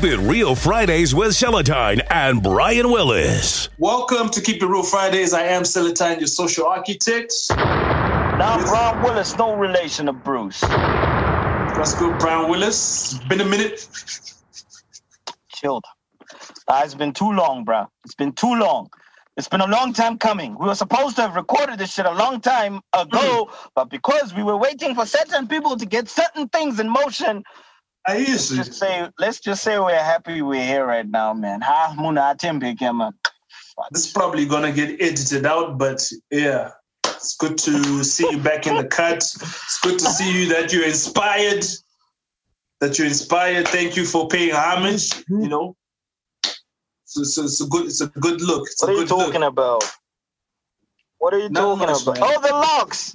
Keep It Real Fridays with Seletine and Brian Willis. Welcome to Keep It Real Fridays. I am Seletine, your social architect. Now, Brian Willis, no relation to Bruce. That's good, go, Brian Willis. Been a minute. Chilled. Uh, it's been too long, bro. It's been too long. It's been a long time coming. We were supposed to have recorded this shit a long time ago, mm. but because we were waiting for certain people to get certain things in motion, I let's just say let's just say we're happy we're here right now, man. Ha muna This is probably gonna get edited out, but yeah. It's good to see you back in the cut. It's good to see you that you're inspired. That you're inspired. Thank you for paying homage. You know, so, so it's a good, it's a good look. It's what are you talking look. about? What are you Not talking about? Man. Oh, the locks.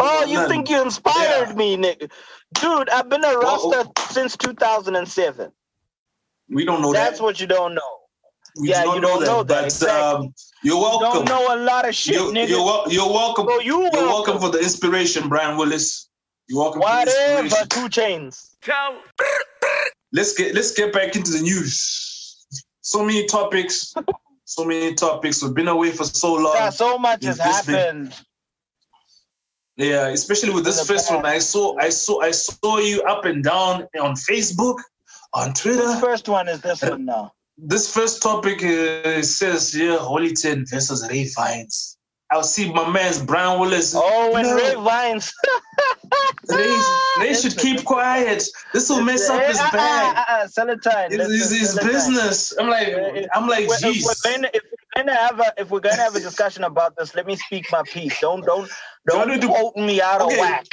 Oh, you think you inspired yeah. me, nigga? Dude, I've been a Rasta since 2007. We don't know That's that. That's what you don't know. We yeah, don't you don't know that. But exactly. um, you're welcome. You don't know a lot of shit, you're, nigga. You're, you're welcome. Bro, you are welcome. for the inspiration, Brian Willis. You're welcome. Whatever, 2 chains. Chainz. Let's get let's get back into the news. So many topics. so many topics. We've been away for so long. Yeah, so much has happened. Been, yeah, especially with this first one. I saw I saw I saw you up and down on Facebook, on Twitter. The first one is this one now this first topic uh, says yeah, Holy Ten versus Ray Vines. I'll see my man's Brian Willis. Oh, and no. Ray Vines. Ray, Ray should keep quiet. This will mess up his bag. Uh, uh, uh, Seletine. It's, his business. I'm like, I'm like. If we're, gonna, if we're a, if we're gonna have a discussion about this, let me speak my piece. Don't, don't, don't quote me out okay. of whack.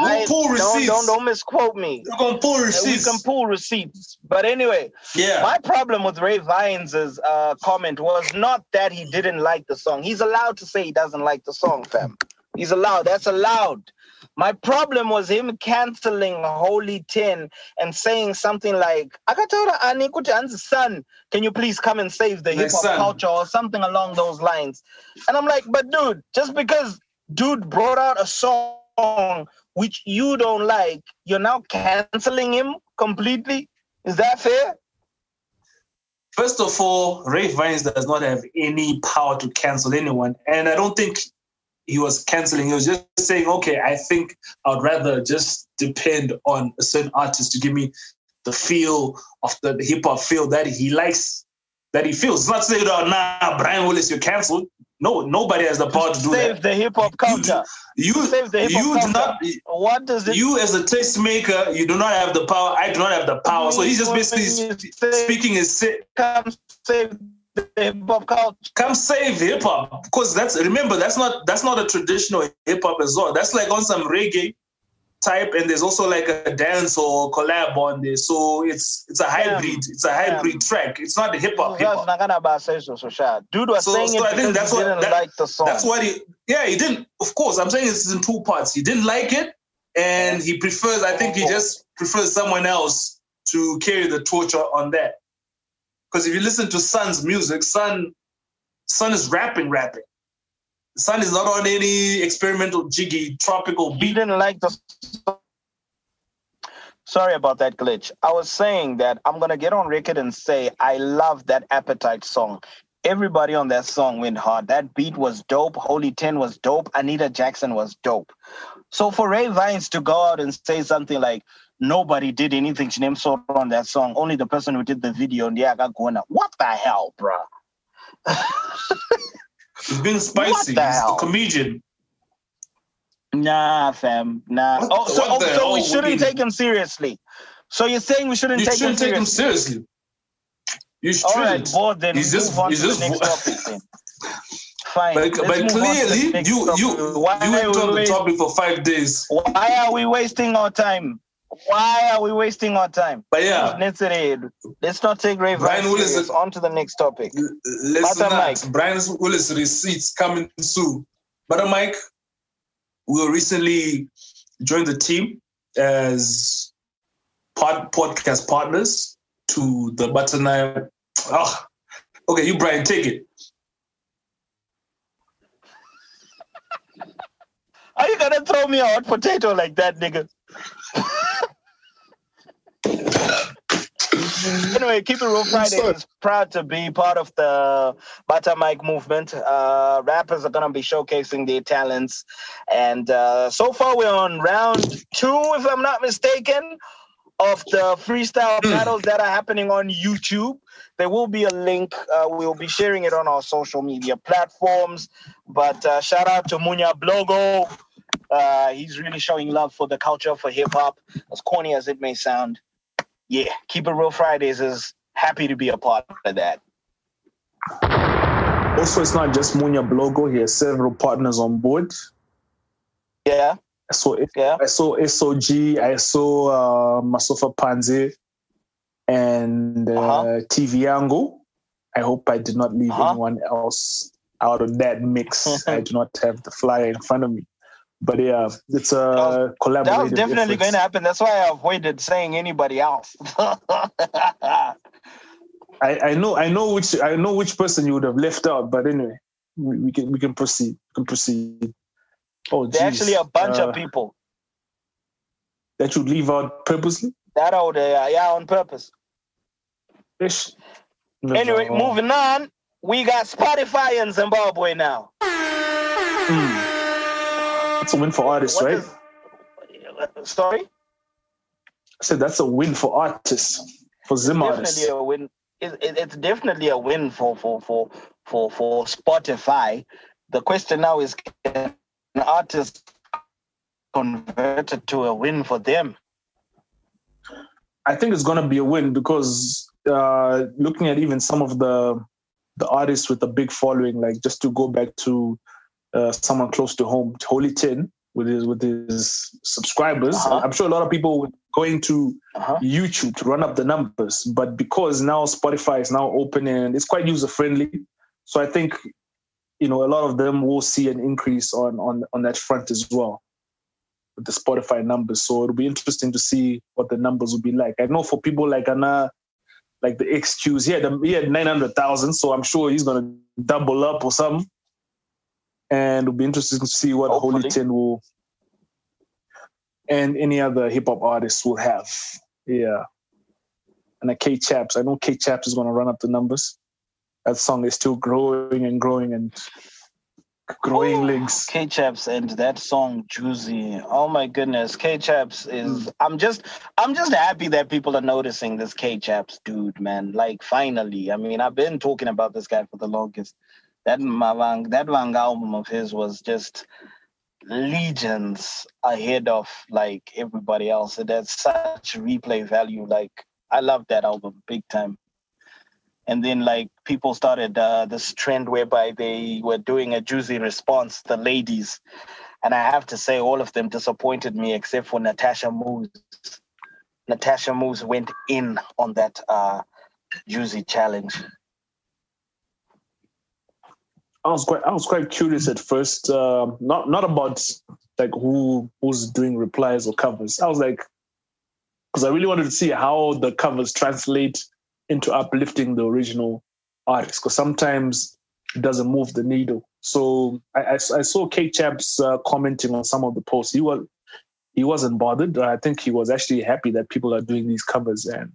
We'll pull receipts. Don't, don't, don't misquote me. We're gonna pull receipts. We can pull receipts. But anyway, yeah. My problem with Ray Vines's uh, comment was not that he didn't like the song. He's allowed to say he doesn't like the song, fam. He's allowed. That's allowed. My problem was him canceling Holy Ten and saying something like, Akatora Anikutan's son, can you please come and save the hip hop culture or something along those lines? And I'm like, but dude, just because dude brought out a song which you don't like, you're now canceling him completely? Is that fair? First of all, Ray Vines does not have any power to cancel anyone. And I don't think he was canceling. He was just saying, okay, I think I'd rather just depend on a certain artist to give me the feel of the, the hip hop feel that he likes, that he feels. It's not saying, oh, nah, Brian Willis, you're canceled. No, nobody has the power to do save that. the hip hop culture. You, you save the hip hop culture. Not, what does it? You as a tastemaker, you do not have the power. I do not have the power. So he's just basically speaking his. Come save hip hop culture. Come save hip hop. Because that's remember that's not that's not a traditional hip hop as well. That's like on some reggae type and there's also like a dance or collab on there. So it's it's a hybrid it's a hybrid track. It's not the hip-hop hip-hop dude was so, saying so it I think that's what, didn't that, like the song. that's what he yeah he didn't of course i'm saying it's in two parts. He didn't like it and he prefers i think he just prefers someone else to carry the torch on that because if you listen to Suhn's music Suhn Suhn is rapping rapping Suhn is not on any experimental jiggy tropical beat. He didn't like the. Sorry about that glitch. I was saying that I'm gonna get on record and say I love that Appetite song. Everybody on that song went hard. That beat was dope. Holy Ten was dope. Anita Jackson was dope. So for Ray Vines to go out and say something like nobody did anything to name so on that song, only the person who did the video, and yeah, I. What the hell, bro? He's being spicy. He's a comedian. Nah, fam. Nah. What, oh, so, oh, so we shouldn't take him seriously. So you're saying we shouldn't, you take, shouldn't him take him seriously? You shouldn't. All right, boy, then he's just, move on he's to just, the next topic then. Fine. But, but clearly, you you why you went on the topic for five days. Why are we wasting our time? Why are we wasting our time? But yeah, let's not take Ray Brian Willis on to the next topic. Let's not. Mike. Brian Willis receipts coming soon. But Mike, we recently joined the team as pod, podcast partners to the Button Oh, ah, okay, you Brian, take it. Are you gonna throw me a hot potato like that, nigga? anyway, Keep It Real Friday is proud to be part of the Butter Mic movement. Uh, rappers are going to be showcasing their talents. And uh, so far, we're on round two, if I'm not mistaken, of the freestyle hmm. battles that are happening on YouTube. There will be a link. Uh, we'll be sharing it on our social media platforms. But uh, shout out to Munya Blogo. Uh, he's really showing love for the culture, for hip hop, as corny as it may sound yeah, Keep It Real Fridays is happy to be a part of that. Also, it's not just Munya Blogo. He has several partners on board. Yeah. I saw, yeah. I saw SOG, I saw uh, Masofa Panze and uh, uh-huh. TV Angle. I hope I did not leave uh-huh. anyone else out of that mix. I do not have the flyer in front of me but yeah, it's a collaborative. That was definitely going to happen. That's why I avoided saying anybody else. I, I know I know which I know which person you would have left out, but anyway, we, we can we can proceed. We can proceed. Oh, there's actually a bunch uh, of people that you leave out purposely. That old uh, yeah, on purpose. Ish. Anyway, moving on. We got Spotify in Zimbabwe now. Mm. That's a win for artists, what right? Is, sorry? I said that's a win for artists, for Zim it's artists. Definitely a win. It, it, it's definitely a win for for for for for Spotify. The question now is, can artists artist convert it to a win for them? I think it's going to be a win because uh, looking at even some of the the artists with a big following, like just to go back to uh, someone close to home, Holy Ten, with his with his subscribers. Uh-huh. I'm sure a lot of people were going to uh-huh. YouTube to run up the numbers, but because now Spotify is now open and it's quite user friendly, so I think you know a lot of them will see an increase on on on that front as well with the Spotify numbers. So it'll be interesting to see what the numbers will be like. I know for people like Anna, like the XQs, he had he had nine hundred thousand, so I'm sure he's gonna double up or something and it'll be interesting to see what Hopefully. Holy Ten will and any other hip hop artists will have. Yeah. And a Kae Chaps. I know Kae Chaps is gonna run up the numbers. That song is still growing and growing and growing legs. Kae Chaps and that song Juicy. Oh my goodness. Kae Chaps is mm. I'm just I'm just happy that people are noticing this Kae Chaps dude, man. Like finally. I mean, I've been talking about this guy for the longest that Mavang, that Wang album of his was just legions ahead of like everybody else. It has such replay value. Like I love that album big time. And then like people started uh, this trend whereby they were doing a juicy response, the ladies. And I have to say all of them disappointed me except for Natasha Muz. Natasha Muz went in on that uh, juicy challenge. I was quite I was quite curious at first, uh, not not about like who who's doing replies or covers. I was like, because I really wanted to see how the covers translate into uplifting the original artist. Because sometimes it doesn't move the needle. So I, I, I saw Kae Chaps uh, commenting on some of the posts. He was he wasn't bothered. I think he was actually happy that people are doing these covers and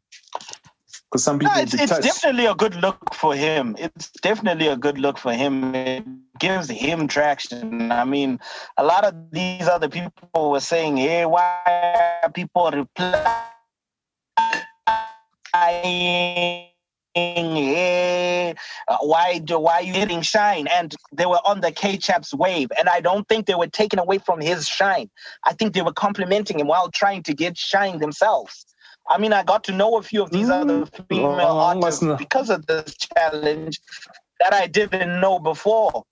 because some people. it's, it's definitely a good look for him. It's definitely a good look for him. It gives him traction. I mean, a lot of these other people were saying, "Hey, why are people replying?" Hey, why do why are you hitting shine? And they were on the Kae Chaps wave, and I don't think they were taken away from his shine. I think they were complimenting him while trying to get shine themselves. I mean, I got to know a few of these mm. other female oh, artists because of this challenge that I didn't know before.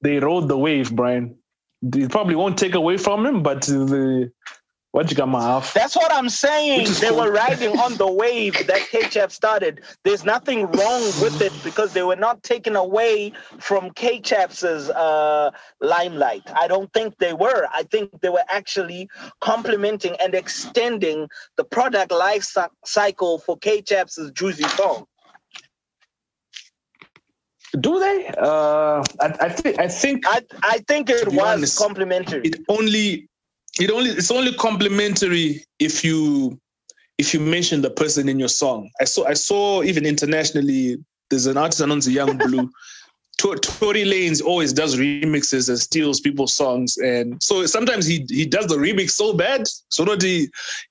They rode the wave, Brian. It probably won't take away from him, but the what you got my off? That's what I'm saying. They cool. were riding on the wave that Kae Chap started. There's nothing wrong with it because they were not taken away from Kae Chap's uh, limelight. I don't think they were. I think they were actually complementing and extending the product life cycle for Kae Chap's Juicy song. Do they? Uh, I, I think. I think. I, I think it was honest, complementary. It only it only it's only complimentary if you if you mention the person in your song. I saw I saw even internationally there's an artist known as Yung Bleu. Tory Lanez always does remixes and steals people's songs, and so sometimes he he does the remix so bad, so that the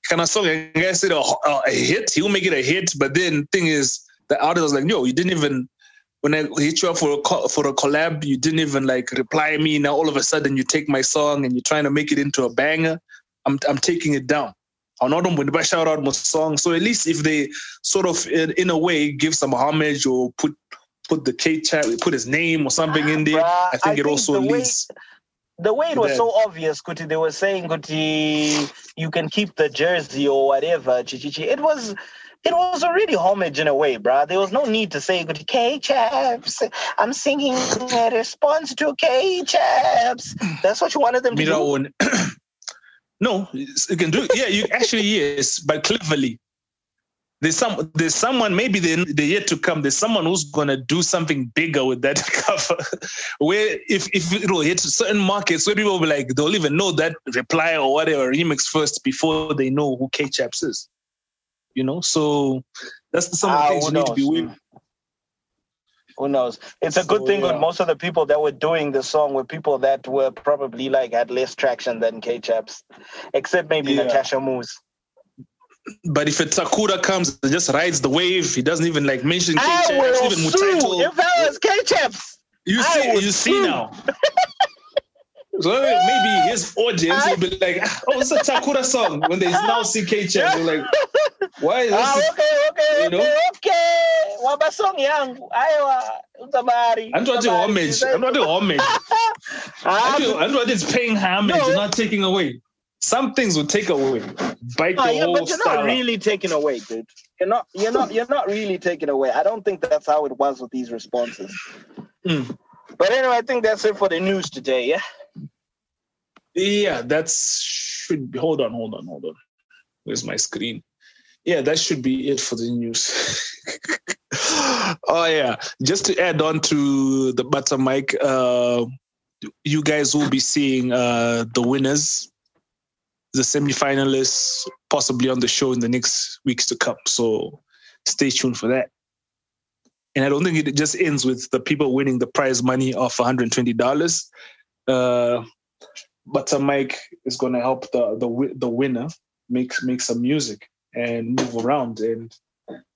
kind of song I guess it a, a hit, he'll make it a hit. But then thing is, the artist was like, "No, you didn't even." When I hit you up for a for a collab, you didn't even like reply me. Now all of a sudden you take my song and you're trying to make it into a banger. I'm I'm taking it down. I'm not going to shout out my song. So at least if they sort of in, in, a way give some homage or put put the K chat, put his name or something in there, I think I it think also leads. the way it was so obvious, Kuti, they were saying, Kuti, you can keep the jersey or whatever, Chichichi. It was it was already homage in a way, bro. There was no need to say good Kae Chaps. I'm singing a response to Kae Chaps. That's what you wanted them to do. no, you can do. Yeah, you actually yes, but cleverly. There's some. There's someone. Maybe they they're yet to come. There's someone who's gonna do something bigger with that cover. where if if it will hit certain markets, where people will be like, they'll even know that reply or whatever remix first before they know who Kae Chaps is you know. So that's the some of the ah, things you knows? need to be with. Who knows? It's a good so, thing yeah. with most of the people that were doing the song were people that were probably like had less traction than Kae Chaps, except maybe yeah. Natasha Muz. But if a Takura comes and just rides the wave, he doesn't even like mention Kae Chaps, even Mutaito. If that was Kae Chaps, you see, you see now. So maybe his audience will be like, oh, it's a Takura song. When they now see Kae Chaps, they're like, why is ah, okay, okay, you know? okay, okay. Waba song yangu. Aiwa, utabari. I'm not doing homage. I'm not doing homage. I'm not just paying homage no. not taking away. Some things will take away. Bite no, the yeah, whole but you're not really taking away, dude. You're not. You're not. You're not really taking away. I don't think that's how it was with these responses. Mm. But anyway, I think that's it for the news today. Yeah. Yeah, that's should be. Hold on, hold on, hold on. Where's my screen? Yeah, that should be it for the news. oh yeah, just to add on to the butter mic, uh, you guys will be seeing uh, the winners, the semi-finalists, possibly on the show in the next weeks to come. So stay tuned for that. And I don't think it just ends with the people winning the prize money of $120. Uh, Butter Mic is going to help the the the winner make make some music and move around and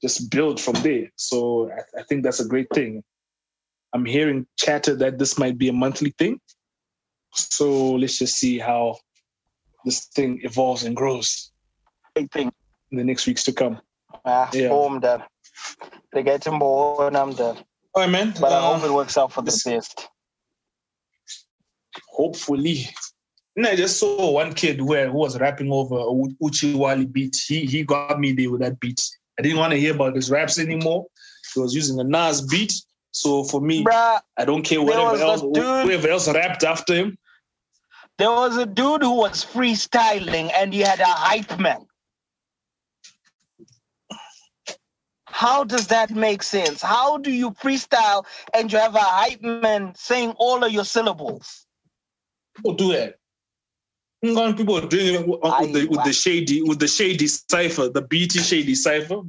just build from there. So I, I think that's a great thing. I'm hearing chatter that this might be a monthly thing. So let's just see how this thing evolves and grows. Great thing in the next weeks to come. Ah, yeah. Boom, done. They get him more and I'm done. All right, man. But uh, I hope it works out for the best. Hopefully. And I just saw one kid where who was rapping over a Uchi Wally beat. He he got me there with that beat. I didn't want to hear about his raps anymore. He was using a Nas beat. So for me, Bruh, I don't care whatever else dude, whoever else rapped after him. There was a dude who was freestyling and he had a hype man. How does that make sense? How do you freestyle and you have a hype man saying all of your syllables? People do that people are doing it with, with the with the shady with the shady cipher, the BT shady cipher,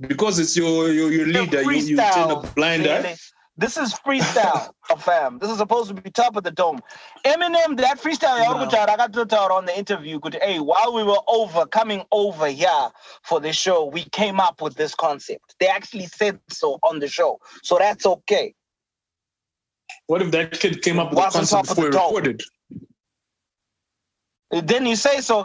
because it's your your, your leader. You, you turn a blind eye. This is freestyle, fam. This is supposed to be top of the dome. Eminem, that freestyle I got to tell on the interview. Good, hey, while we were over coming over here for the show, we came up with this concept. They actually said so on the show, so that's okay. What if that kid came up with the concept before we recorded? Then you say so.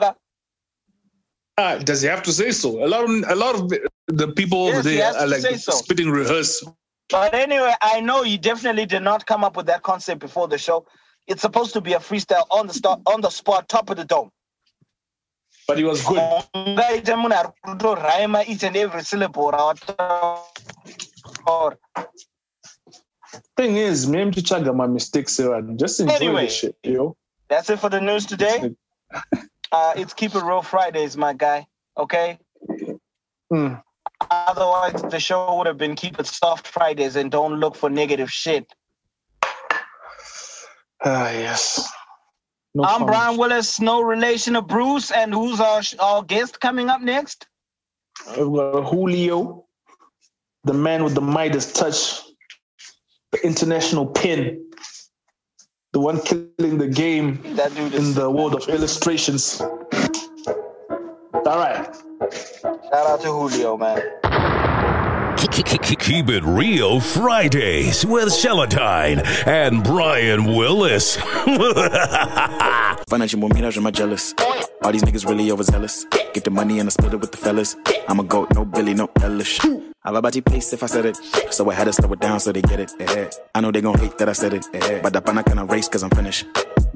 Uh, does he have to say so? A lot of a lot of the people yes, over there are like so. spitting rehearse. But anyway, I know you definitely did not come up with that concept before the show. It's supposed to be a freestyle on the start, on the spot, top of the dome. But he was good. each and every syllable. Thing is, me to check my mistakes here and just enjoy anyway, the shit, yo. That's it for the news today. Uh, it's Keep It Real Fridays, my guy. Okay. Mm. Otherwise, the show would have been Keep It Soft Fridays and don't look for negative shit. Ah, uh, yes. No I'm Brian Willis, no relation to Bruce. And who's our, our guest coming up next? We've got Hulio, the man with the Midas touch, the international pin, the one killing the game in the world of illustrations. All right. Shout out to Hulio, man. Keep it real Fridays with Seletine and Brian Willis. Financial more mirage, am I jealous? All these niggas really overzealous. Get the money and I split it with the fellas. I'm a goat, no Billy, no Ellis. I'll about to pace if I said it. So I had to slow it down so they get it. Eh. I know they gon' hate that I said it. Eh. But the pana can race cause I'm finished.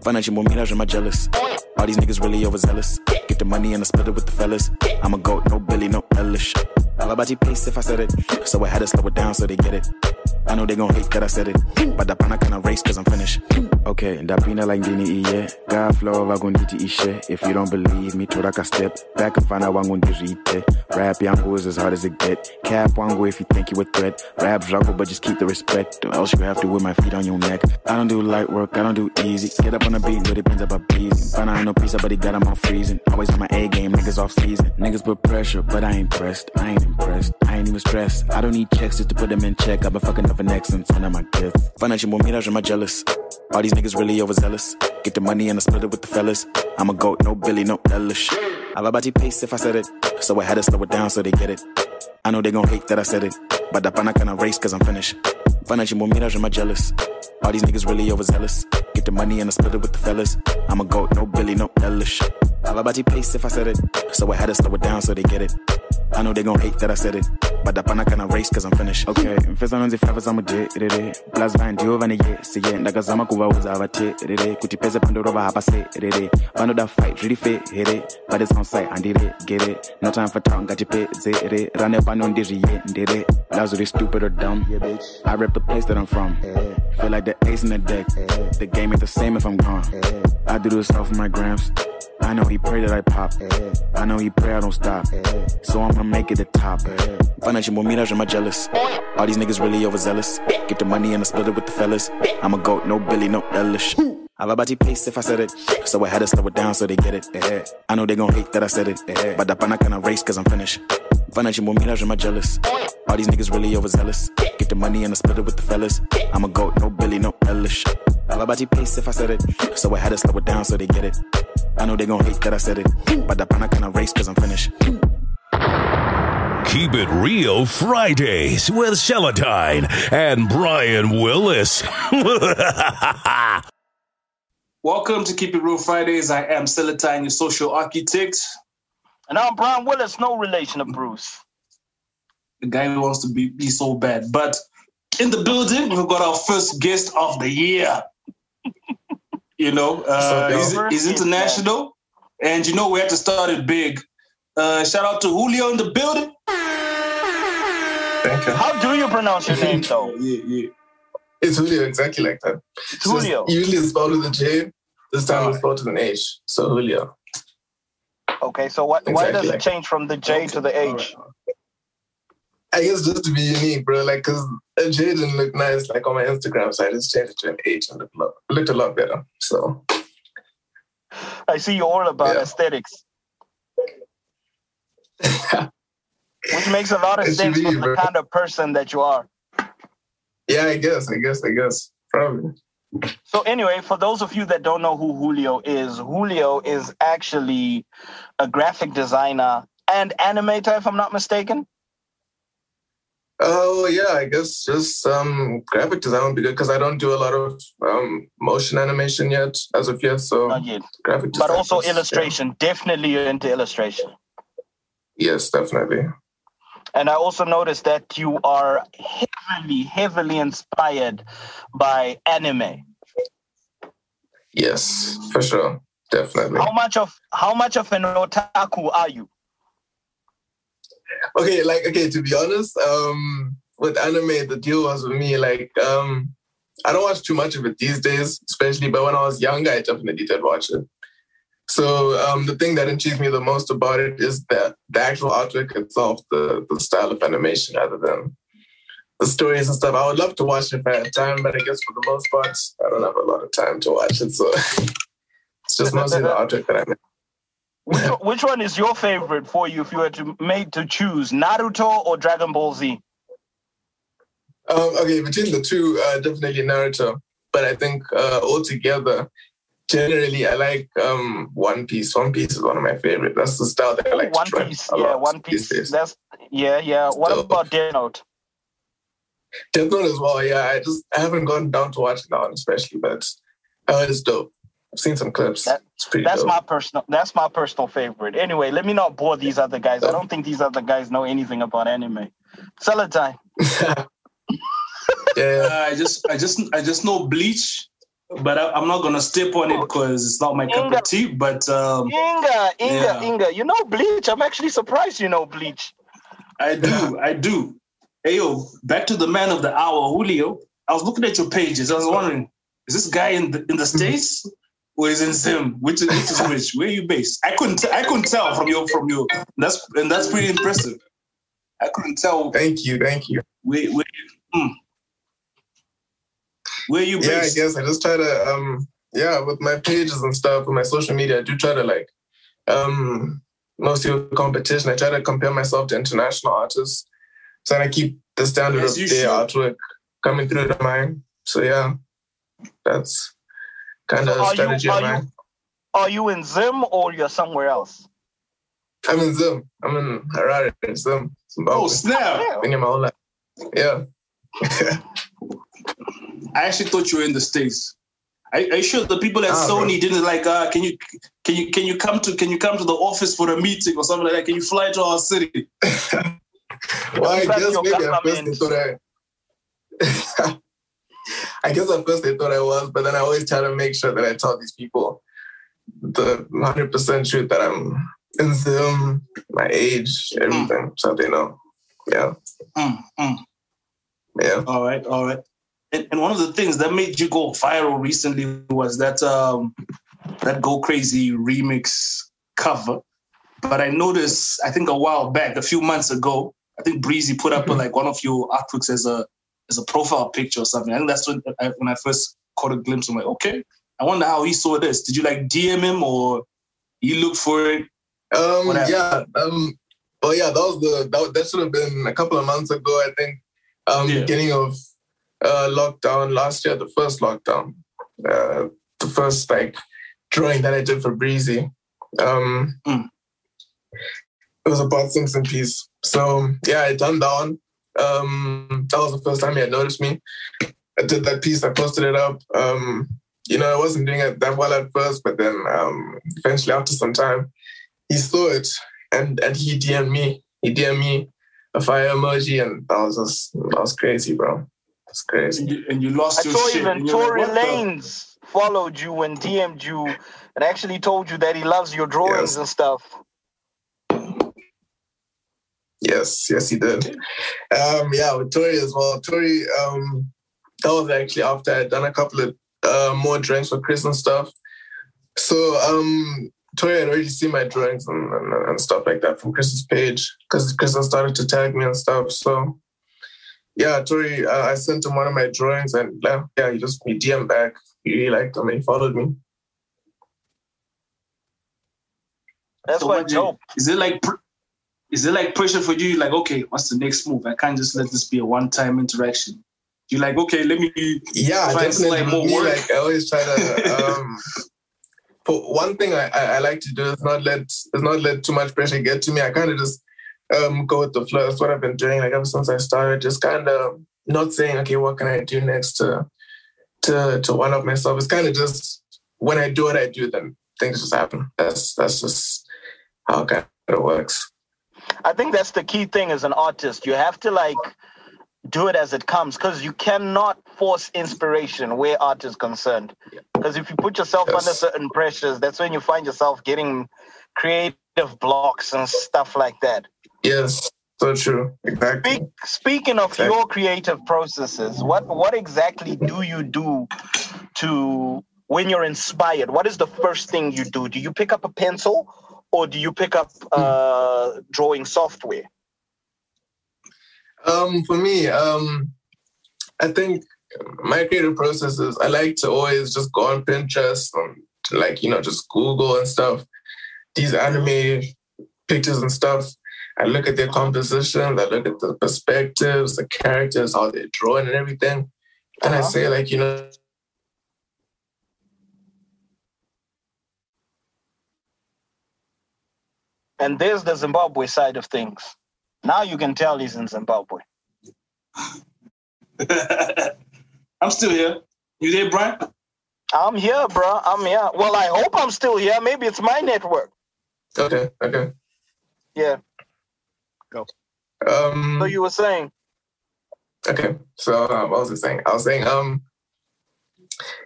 Financial more mirage, am I jealous? All these niggas really overzealous. Get the money and I split it with the fellas. I'm a goat, no Billy, no Ellis. I'll about to pace if I said it. So I had to slow it down so they get it. I know they gon' hate that I said it. But the pana can race cause I'm finished. Okay, ndapina like ndini iye gaflow vakunditi ishe if you don't believe me tora ka step back and find mfana wangu ndirite rap yangu is as hard as it get. Cap wangu if you think you a threat. Rap struggle but just keep the respect. Or else you have to with my feet on your neck. I don't do light work I don't do easy. Get up on the beat but it depends about busy Fana ain't no pizza but he got him on freezing. Always on my A game niggas off season. Niggas put pressure but I ain't pressed. I ain't impressed. I ain't even stressed. I don't need checks just to put them in check. I've been fucking up an ex and son of my gifts. Financial more mirage am I jealous all these niggas really overzealous. Get the money and I split it with the fellas. I'm a goat, no Billy, no Ellis. I'll about to pace if I said it. So I had to slow it down so they get it. I know they gon' hate that I said it. But the pana can race cause I'm finished. Financial mirage, am I jealous? All these niggas really overzealous. Get the money and I split it with the fellas. I'm a goat, no Billy, no Ellis. I'll about to pace if I said it. So I had to slow it down so they get it. I know they gon' hate that I said it. But the pana can race cause I'm finished. Okay, mfesa nonzi flava zamuderere. Plus vandiwo vane yesiye. Ndakazama kuvauza avateerere. Kuti pese pandorova hapaserere. Vanoda fight zviri here. But it's on site handiregere. No time for talk ngatipedzere. Rane pano ndizviyendere. Lazuri stupid or dumb. Yeah, bitch. I rep the place that I'm from. Feel like the ace in the deck. The game ain't the same if I'm gone. I do this off my grams. I know he pray that I pop. I know he pray I don't stop. So I'ma make it the top. Eh. Financial more mirage, am I jealous? All these niggas really overzealous. Get the money and I split it with the fellas. I'm a goat, no Billy, no Ellis. I'll about to pace if I said it. So I had to slow it down so they get it. Eh. I know they gon' hate that I said it. Eh. But the pana can race cause I'm finished. Financial more mirage, am I jealous? All these niggas really overzealous. Get the money and I split it with the fellas. I'm a goat, no Billy, no Ellis. I'll about to pace if I said it. So I had to slow it down so they get it. I know they gon' hate that I said it. But the pana can race cause I'm finished. Keep it real Fridays with Seletine and Brian Willis. Welcome to Keep It Real Fridays. I am Seletine, your social architect, And I'm Brian Willis, no relation to Bruce. The guy who wants to be, be so bad. But in the building, we've got our first guest of the year. you know, uh, So he's, he's international, and you know we had to start it big. Uh, shout out to Hulio in the building. Thank you. How do you pronounce your name, though? Yeah, yeah. It's Hulio, exactly like that. It's Hulio. Just usually it's spelled with a J. This time it's spelled with an H. So Hulio. Okay, so what, why does Exactly. it change from the J to the H? I guess just to be unique, bro. Like, cause a J didn't look nice like on my Instagram, so I just changed it to an H and it looked, looked a lot better. So I see you're all about Yeah. aesthetics, which makes a lot of sense be, for the kind of person that you are. yeah, I guess, I guess, I guess, probably. So anyway, for those of you that don't know who Hulio is, Hulio is actually a graphic designer and animator, if I'm not mistaken. Oh yeah, I guess just um graphic design would be good because I don't do a lot of um motion animation yet as of yet. So Not yet. graphic design. But also is- yeah. illustration. Definitely you're into illustration. Yes, definitely. And I also noticed that you are heavily, heavily inspired by anime. Yes, for sure. Definitely. How much of how much of an otaku are you? Okay like okay to be honest um with anime the deal was with me like um i don't watch too much of it these days especially but when i was younger i definitely did watch it. So um the thing that intrigues me the most about it is that the actual artwork itself the the style of animation rather than the stories and stuff. I would love to watch it if i had time but i guess for the most part i don't have a lot of time to watch it so it's just mostly the artwork that i make Which, which one is your favorite for you if you were to made to choose Naruto or Dragon Ball Z? Um, okay, between the two, uh, definitely Naruto. But I think uh, altogether, generally, I like um, One Piece. One Piece is one of my favorite. That's the style that I like. One Piece, yeah, One Piece. That's yeah, yeah. What so, about Death Note? Death Note as well. Yeah, I just I haven't gone down to watch that one especially, but uh, it's dope. I've seen some clips. That, that's dope. my personal. That's my personal favorite. Anyway, let me not bore these other guys. I don't think these other guys know anything about anime. Seletine. yeah, uh, I just, I just, I just know Bleach, but I, am not gonna step on it because it's not my Inga. cup of tea. But um, Inga, Inga, yeah. Inga, you know Bleach. I'm actually surprised you know Bleach. I do, I do. Hey yo, back to the man of the hour, Hulio. I was looking at your pages. I was wondering, is this guy in the in the states or is in Zim? Which is which is which? Where are you based? I couldn't I couldn't tell from your from your. That's and that's pretty impressive. I couldn't tell. Thank you, thank you. Where where hmm. where you based? Yeah, I guess I just try to um yeah with my pages and stuff with my social media. I do try to like um mostly with competition. I try to compare myself to international artists, so I keep the standard As of their should. artwork coming through to mine. So yeah, that's kind of so strategy you, of mine. You, are you in Zim or you're somewhere else? I'm in Zim. I'm in Harare, Zim. Zimbabwe. Oh snap! Been here my whole life. Yeah. I actually thought you were in the states. Are, are you sure the people at ah, Sony bro. didn't like? Uh, can you can you can you come to can you come to the office for a meeting or something like that? Can you fly to our city? well, I guess maybe at first thought I. I guess at first they thought I was, but then I always try to make sure that I tell these people the 100% truth that I'm in Zoom, my age, everything, mm. so they know. Yeah. Mm, mm. Yeah. All right. All right. And, and, one of the things that made you go viral recently was that um, that Go Crazy remix cover. But I noticed, I think a while back, a few months ago, I think Breezy put up mm-hmm. like one of your artworks as a as a profile picture or something. I think that's when I, when I first caught a glimpse. I'm like, okay, I wonder how he saw this. Did you like DM him or you looked for it? Um, yeah. Um, oh yeah, that was the that, that should have been a couple of months ago. I think um, yeah. beginning of uh, lockdown last year, the first lockdown, uh, the first like drawing that I did for Breezy. Um, mm. It was about things in peace. So yeah, I done down. Um, that was the first time he had noticed me. I did that piece. I posted it up. Um, you know, I wasn't doing it that well at first, but then um, eventually, after some time, he saw it and and he DM'd me. He DM'd me a fire emoji, and that was just that was crazy, bro. It's crazy. And you, and you lost I your saw shit. even Tory like, Lanez the? followed you and DM'd you and actually told you that he loves your drawings yes. and stuff. Yes, yes, he did. Um, yeah, with Tory as well. Tory, um, that was actually after I'd done a couple of uh, more drawings for Chris and stuff. So um, Tory had already seen my drawings and, and, and stuff like that from Chris's page because Chris had started to tag me and stuff. So yeah, Tory, uh, I sent him one of my drawings and yeah, he just me DM back. He really liked them and he followed me. That's so what dope. Is it like is it like pressure for you? Like, okay, what's the next move? I can't just let this be a one-time interaction. You're like, okay, let me yeah, definitely. Like more work. Like I always try to. Um, for one thing, I, I, I, like to do is not let is not let too much pressure get to me. I kind of just um, go with the flow. That's what I've been doing. Like ever since I started, just kind of not saying, okay, what can I do next to to to one up myself. It's kind of just when I do what I do, then things just happen. That's that's just how it kind of works. I think that's the key thing as an artist. You have to like do it as it comes because you cannot force inspiration where art is concerned. Because if you put yourself yes. under certain pressures, that's when you find yourself getting creative blocks and stuff like that. Yes, so true. Exactly. Speak, speaking of exactly. your creative processes, what what exactly do you do to when you're inspired? What is the first thing you do? Do you pick up a pencil or do you pick up uh, drawing software? Um, for me, um, I think my creative process is I like to always just go on Pinterest and like you know just Google and stuff these anime pictures and stuff, I look at their composition, I look at the perspectives, the characters, how they're drawn and everything. And I Uh-huh. say, like, you know, And there's the Zimbabwe side of things. Now you can tell he's in Zimbabwe. I'm still here. You there, Brian? I'm here, bro. I'm here. Well, I hope I'm still here. Maybe it's my network. okay, okay. Yeah. Go. Um, So you were saying, Okay, so uh, what was I saying? I was saying, um,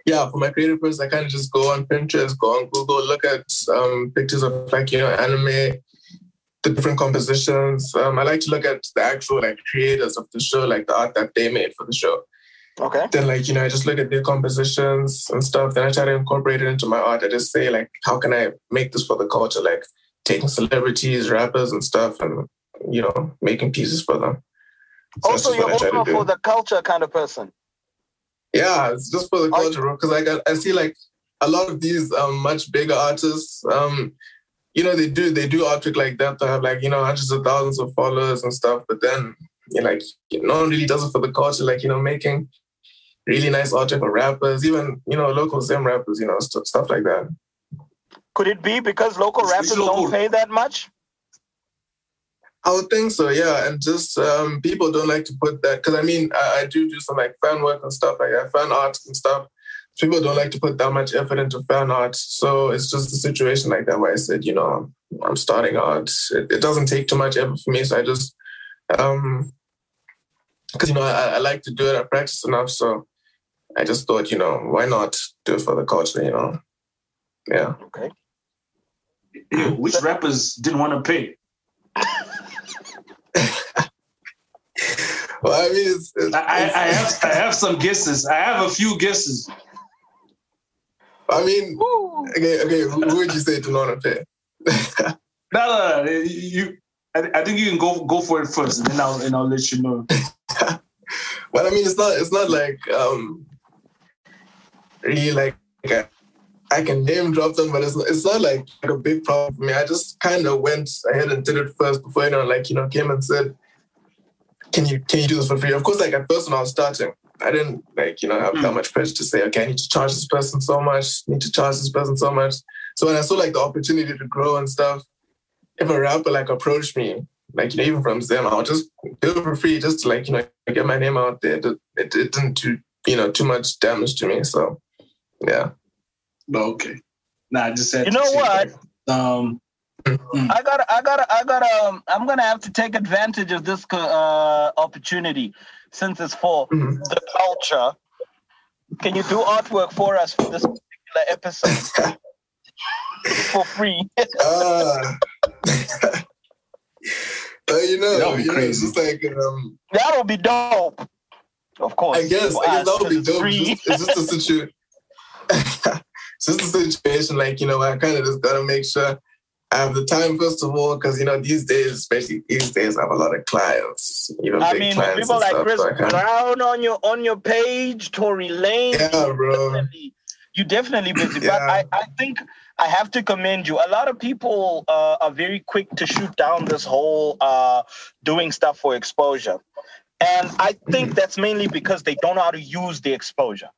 yeah, for my creative process, I kind of just go on Pinterest, go on Google, look at um, pictures of like you know anime, the different compositions. Um, I like to look at the actual like creators of the show, like the art that they made for the show. okay, Then like you know, I just look at their compositions and stuff. Then I try to incorporate it into my art. I just say like, how can I make this for the culture? Like taking celebrities, rappers, and stuff, and you know, making pieces for them. So also you're what I try to also for the culture kind of person. Yeah, it's just for the culture. Because like I, I see like a lot of these um much bigger artists, um, you know, they do they do artwork like that to have like you know hundreds of thousands of followers and stuff. But then you know, like no one really does it for the culture. Like you know, making really nice artwork for rappers, even you know local Zim rappers, you know, st- stuff like that. Could it be because local It's rappers local. don't pay that much? I would think so, yeah. And just um, people don't like to put that because I mean, I, I do do some like fan work and stuff like fan art and stuff. People don't like to put that much effort into fan art, so it's just a situation like that where I said, you know, I'm starting out. It, it doesn't take too much effort for me, so I just, um, because you know, I, I like to do it. I practice enough, so I just thought, you know, why not do it for the culture? You know, yeah. Okay. Which rappers didn't want to pay? Well, I mean, it's, it's, I, I, I have I have some guesses. I have a few guesses. I mean, Woo. okay, okay. Who, who would you say to not pay? No, no, no. You, I, I think you can go go for it first, and then I'll and I'll let you know. Well, I mean, it's not. It's not like um, really like I, I can name drop them, but it's it's not like, a big problem for me. I just kind of went ahead and did it first before anyone like you know came and said, "Can you can you do this for free?" Of course, like at first when I was starting, I didn't like you know have that much pressure to say, "Okay, I need to charge this person so much, need to charge this person so much." So when I saw like the opportunity to grow and stuff, if a rapper like approached me, like you know, even from them, I'll just do it for free, just to like you know get my name out there. It, it, it didn't do you know too much damage to me. So yeah, okay. Nah, I just said. You know what? Um, I gotta, I gotta, I gotta. Um, I'm gonna have to take advantage of this uh, opportunity since it's for the culture. Can you do artwork for us for this particular episode for free? uh, uh, you know, That'll be you know, it's crazy. just like um, That'll be dope. Of course. I guess, I guess that would 'cause be dope. It's just, it's just a situation. it's just a situation like you know I kind of just gotta make sure I have the time first of all because you know these days, especially these days, I have a lot of clients. You know, I big mean, clients people like stuff, Chris so Brown on your on your page, Tory Lane. Yeah, bro. definitely, you definitely busy. But Yeah. I, I think I have to commend you. A lot of people uh, are very quick to shoot down this whole uh, doing stuff for exposure. And I think that's mainly because they don't know how to use the exposure.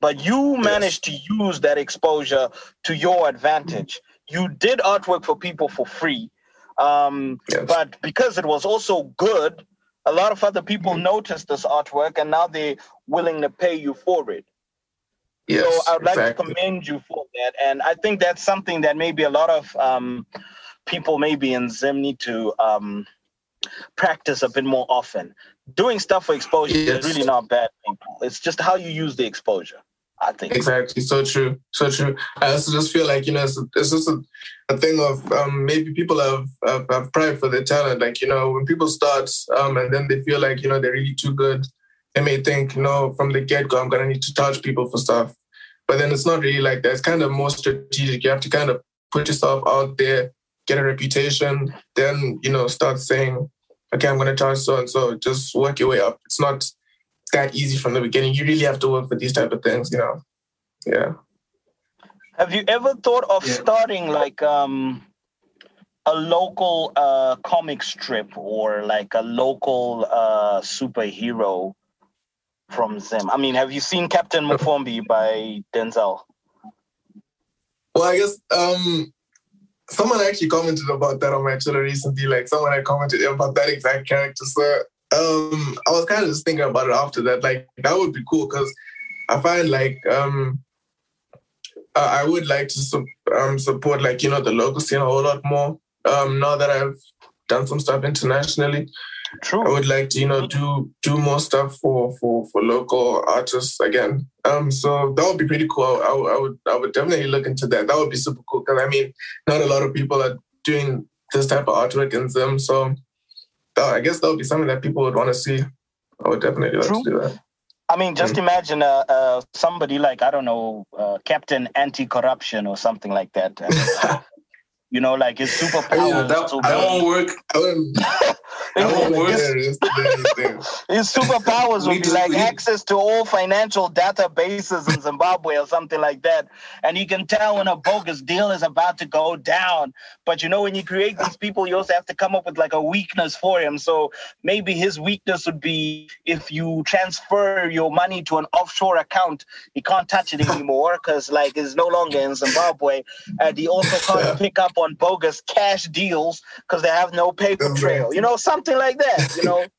But you managed to use that exposure to your advantage. You did artwork for people for free. Um, Yes. but because it was also good, a lot of other people noticed this artwork and now they're willing to pay you for it. Yes, so I'd like exactly. to commend you for that. And I think that's something that maybe a lot of um, people maybe in Zim need to um, practice a bit more often. Doing stuff for exposure Yes. is really not bad, people. It's just how you use the exposure, I think. Exactly. So true. So true. I also just feel like, you know, it's, it's just a, a thing of um, maybe people have, have, have pride for their talent. Like, you know, when people start um, and then they feel like, you know, they're really too good, they may think, you know, from the get go, I'm to need to charge people for stuff. But then it's not really like that. It's kind of more strategic. You have to kind of put yourself out there, get a reputation, then, you know, start saying, okay, I'm to charge so and so. Just work your way up. It's not that easy from the beginning. You really have to work for these type of things, you know. Yeah. Have you ever thought of Yeah. starting like um, a local uh, comic strip or like a local uh, superhero from Zim? I mean, have you seen Captain Mufombi by Denzel? Well, I guess um, someone actually commented about that on my Twitter recently. Like someone had commented about that exact character. So um, I was kind of just thinking about it after that. Like that would be cool because I find like um, I would like to su- um, support like you know the local scene a whole lot more. Um, now that I've done some stuff internationally, True. I would like to you know do do more stuff for for for local artists again. Um, so that would be pretty cool. I, I, I would I would definitely look into that. That would be super cool because I mean, not a lot of people are doing this type of artwork in Zim. So uh, I guess that would be something that people would want to see. I would definitely like True. to do that. I mean, just imagine uh, uh, somebody like I don't know, uh, Captain Anti-Corruption or something like that. you know, like his superpowers. Yeah, that, will that be- won't work. I wouldn't. I It won't work. It's the thing. His superpowers would be like access to all financial databases in Zimbabwe or something like that. And you can tell when a bogus deal is about to go down. But you know, when you create these people, you also have to come up with like a weakness for him. So maybe his weakness would be if you transfer your money to an offshore account, he can't touch it anymore because like it's no longer in Zimbabwe. And he also can't pick up on bogus cash deals because they have no paper trail. You know, something like that. You know.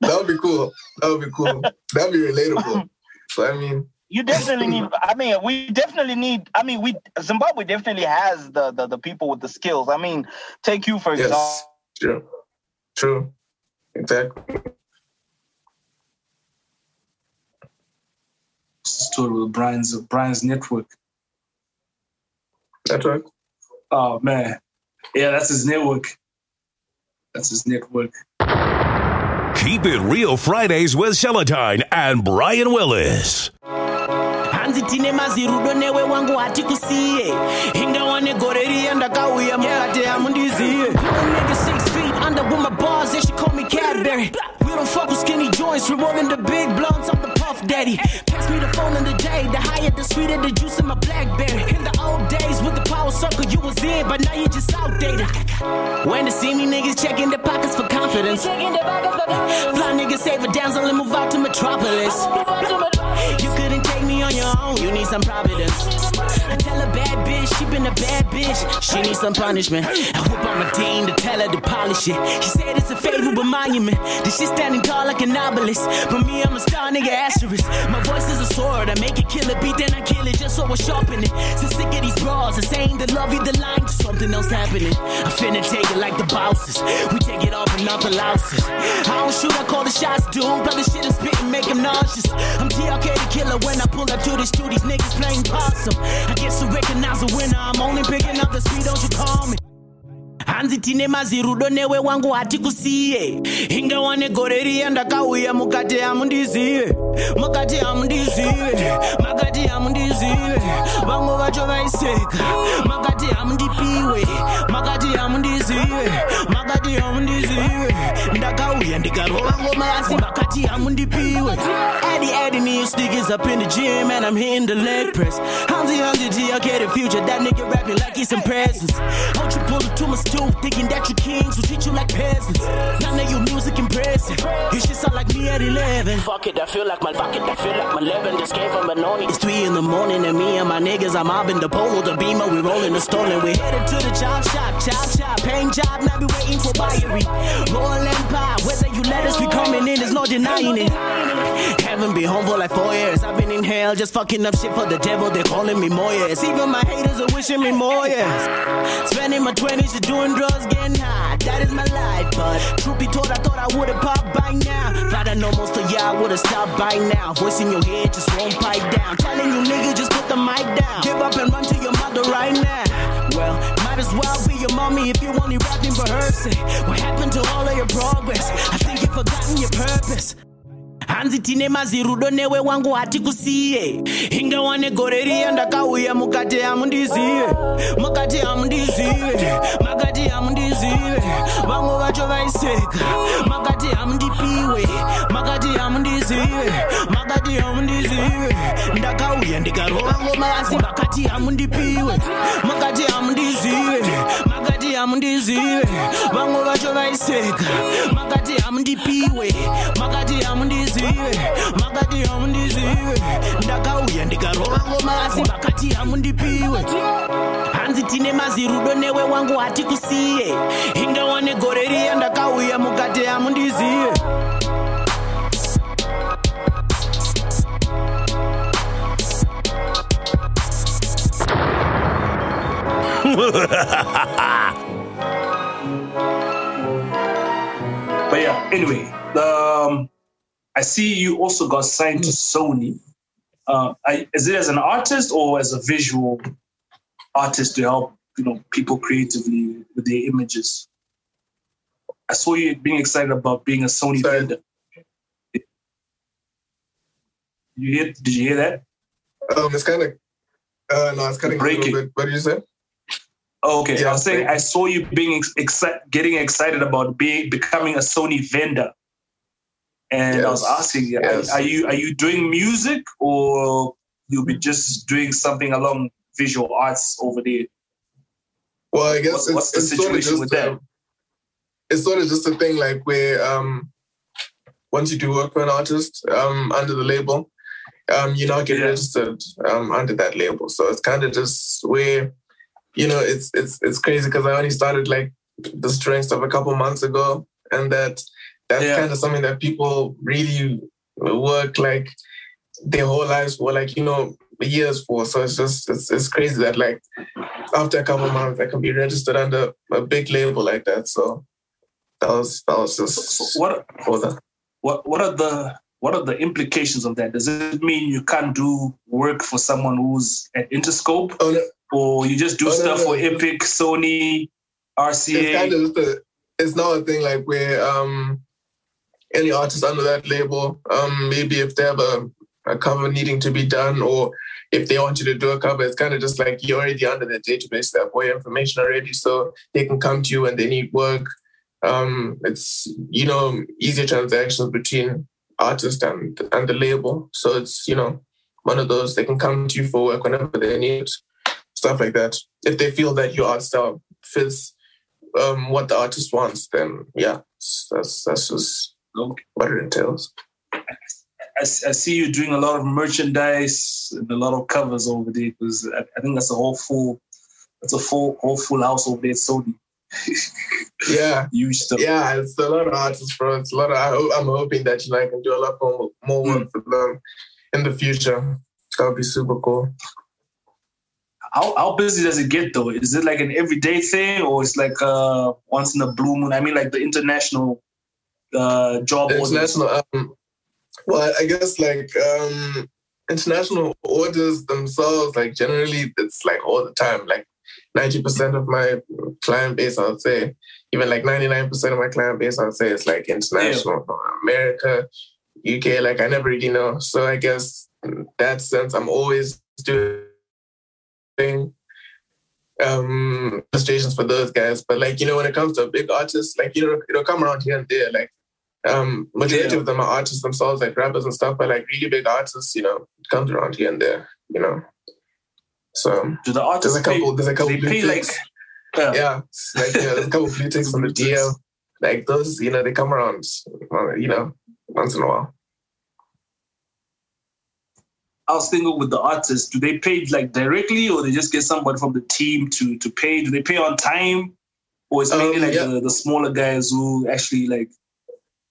That would be cool. That would be cool. That would be relatable. So I mean, You definitely need. I mean, we definitely need. I mean, we Zimbabwe definitely has the the, the people with the skills. I mean, take you for example. yes, true, true, exactly. Story with Brian's Brian's network. That's right. Oh man, yeah, that's his network. That's his network. Keep it real Fridays with Seletine and Brian Willis. hanzi tine mazirudo newe wangu hatikusiye ingawane gore riya ndakauya mukati hamundiziye my bars they should call me Cadbury. We don't fuck with skinny joints we're rolling the big blunts I'm the puff daddy. Pass me the phone in the day the higher the sweeter the juice in my blackberry. In the old days with the power circle you was in but now you just outdated. When to see me niggas checking their pockets for confidence. Fly niggas save a damsel and move out to metropolis. You couldn't take me on your own, you need some providence. I tell a bad bitch, she been a bad bitch, she needs some punishment. I whip on my team to tell her to polish it. She said it's a favorable monument, that she standing tall like an obelisk. But me, I'm a star nigga asterisk. My voice is a sword, I make it kill a beat, then I kill it just so I sharpen it. So sick of these bras, and saying the love either lying to something else happening. I finna take it like the bosses, we take it off and not the louses. I don't shoot, I call the shots, dude. the shit and spit and make him nauseous. I'm TRK the killer when I pull up to the these niggas playing possum. I guess to recognize a winner, I'm only picking up the speed, don't you call me. Hanzi tine mazirudo newe wangu hatikusiye ingawane gore riya ndakauya mukati hamundizive mukati hamundizive makati hamundizive vamwe vacho vaiseka makati hamundipiwe makati hamundizive makati hamundizive ndakauya ndikarova ngoma asi makati hamundipiwe me and sneakers up in the gym and I'm hitting the leg press. Hansi, Hansi, TRK, the future. That nigga rapping like he's some presents. Don't you pull it to my stool, thinking that you kings will treat you like peasants. None of your music impressive. You should sound like me at 11. Fuck it, I feel like my pocket, I feel like my 11. This came from Benoni. It's 3 in the morning and me and my niggas, I'm mobbing the polo, the beamer. We rolling the stolen. We headed to the chop shop, chop shop. Paying job, now we waiting for buyery. Roll empire, whether you let us, we coming in, there's no denying it. Haven't been home for like four years. I've been in hell just fucking up shit for the devil. They're calling me more years. Even my haters are wishing me more years. Spending my 20s just doing drugs, getting high. That is my life. But truth be told, I thought I would've popped by now. Thought I know most of y'all would've stopped by now. Voice in your head just won't pipe down. Telling you niggas just put the mic down. Give up and run to your mother right now. Well, might as well be your mommy if you only rapping rehearsing. What happened to all of your progress? I think you've forgotten your purpose. Hanzi tine mazirudo newe wangu hatikusiye ingawane gore riya ndakauya mukati hamundizive mukati hamundizive makati hamundizive vamwe vacho vaiseka. Makati hamundipiwe makati hamundizive makati hamundizive ndakauya ndikarova ngoma asi makati hamundipiwe makati hamundizive makati hamundizive vamwe vacho vaiseka makati hamundipiwe makati hamundizive makati hamundizive ndakauya ndikarova ngoma asi makati hamundipiwe hanzi tine mazirudo newe wangu hatikusiye ingawane gore riya ndakauya mukati hamundizive But yeah, anyway, um, I see you also got signed to Sony. Uh, I, is it as an artist or as a visual artist to help you know people creatively with their images? I saw you being excited about being a Sony Sorry. vendor. You hear? Did you hear that? Um, it's kind of uh, no, it's cutting a Breaking. little bit. What did you say? Okay, Yeah, I was saying I saw you being ex- exci- getting excited about being becoming a Sony vendor, and I was asking, you, yes. are, are you are you doing music or you'll be just doing something along visual arts over there? Well, I guess What's- it's, what's the it's sort of situation just with that? um, it's sort of just a thing like where um, once you do work for an artist um, under the label, um, you now get Yeah. registered um, under that label. So it's kind of just where you know it's it's it's crazy because I only started like the strength stuff a couple months ago, and that that's Yeah. kind of something that people really work like their whole lives for, like you know years for. So it's just it's, it's crazy that like after a couple months I can be registered under a big label like that. So that was that was just what what what are the what are the implications of that? Does it mean you can't do work for someone who's at Interscope, oh no, or you just do Oh, no, stuff no, for. Epic, Sony, it's RCA? kind of a it's not a thing like where um any artist under that label um maybe if they have a, a cover needing to be done or if they want you to do a cover it's kind of just like you're already under the database they have all your information already so they can come to you when they need work um it's you know easier transactions between artist and and the label so it's you know one of those they can come to you for work whenever they need stuff like that if they feel that your art style fits um, what the artist wants, then yeah, that's that's just Okay. what it entails. I, I see you doing a lot of merchandise and a lot of covers over there because I, I think that's a whole full, that's a full whole full house over there. Sony, Yeah, huge stuff. yeah, it's a lot of artists, bro. It's a lot of. I, I'm hoping that you know I can do a lot more more work for them in the future. It's gonna be super cool. How how busy does it get though? Is it like an everyday thing or it's like uh once in a blue moon? I mean, like the international uh job The orders. international, um, well, I guess like um, international orders themselves, like generally, it's like all the time. Like ninety percent of my client base, I would say, even like ninety nine percent of my client base, I would say, is like international, America, UK. Like I never really know. So I guess in that sense, I'm always doing um illustrations for those guys. But like you know, when it comes to big artists, like you know, it'll come around here and there. Like um majority Yeah. of them are artists themselves, like rappers and stuff, but like really big artists, you know, it comes around here and there, you know. So Do the artists there's a couple pay, there's a couple blue pay like yeah. yeah. Like you know, there's a couple blue ticks on the ticks. DL. Like those, you know, they come around you know, once in a while. I was thinking with the artists, do they pay like directly or they just get somebody from the team to to pay? Do they pay on time? Or it's mainly Um, like yeah. the, the smaller guys who actually like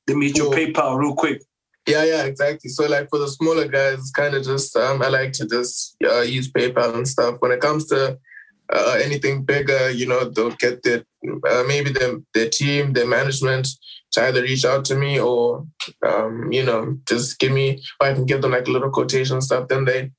they meet your PayPal real quick. Yeah, yeah, exactly. So like for the smaller guys, it's kind of just um, I like to just uh, use PayPal and stuff. When it comes to uh, anything bigger, you know, they'll get their uh, maybe their their team, their management to either reach out to me or um, you know just give me I can give them like a little quotation stuff. Then they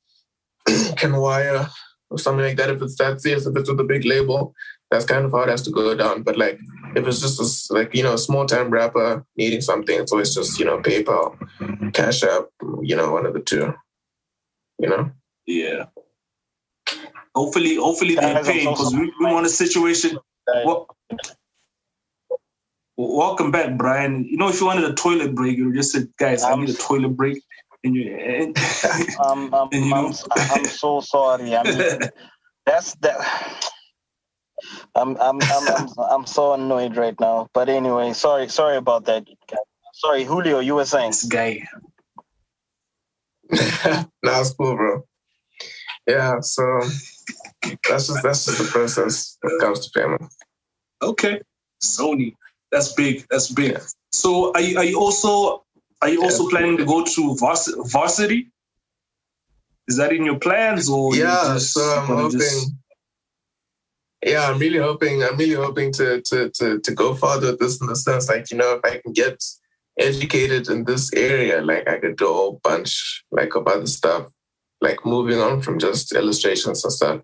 can wire or something like that. If it's that serious, if it's with a big label, that's kind of how it has to go down. But like if it's just a, like you know a small time rapper needing something, it's always just you know PayPal. Cash App, you know, one of the two. You know? Yeah. Hopefully, hopefully they're paying because we, we want a situation. Well, welcome back, Brian. You know, if you wanted a toilet break, you would just said, guys, I need a toilet break. And you, and, I'm, I'm, And you I'm, I'm so sorry. I mean, that's that. I'm, I'm, I'm, I'm, I'm so annoyed right now. But anyway, sorry, sorry about that. Sorry, Hulio, you were saying. this guy. nah, it's cool, bro. Yeah, so that's just that's just the process when it comes to payment. Okay, Sony. That's big. That's big. Yeah. So are you, are you also are you also planning to go to vars- varsity? Is that in your plans or yeah, just so I'm hoping. just- Yeah, I'm really hoping. I'm really hoping to to to to go further with this in the sense, like you know, if I can get educated in this area, like I could do a whole bunch like of other stuff, like moving on from just illustrations and stuff.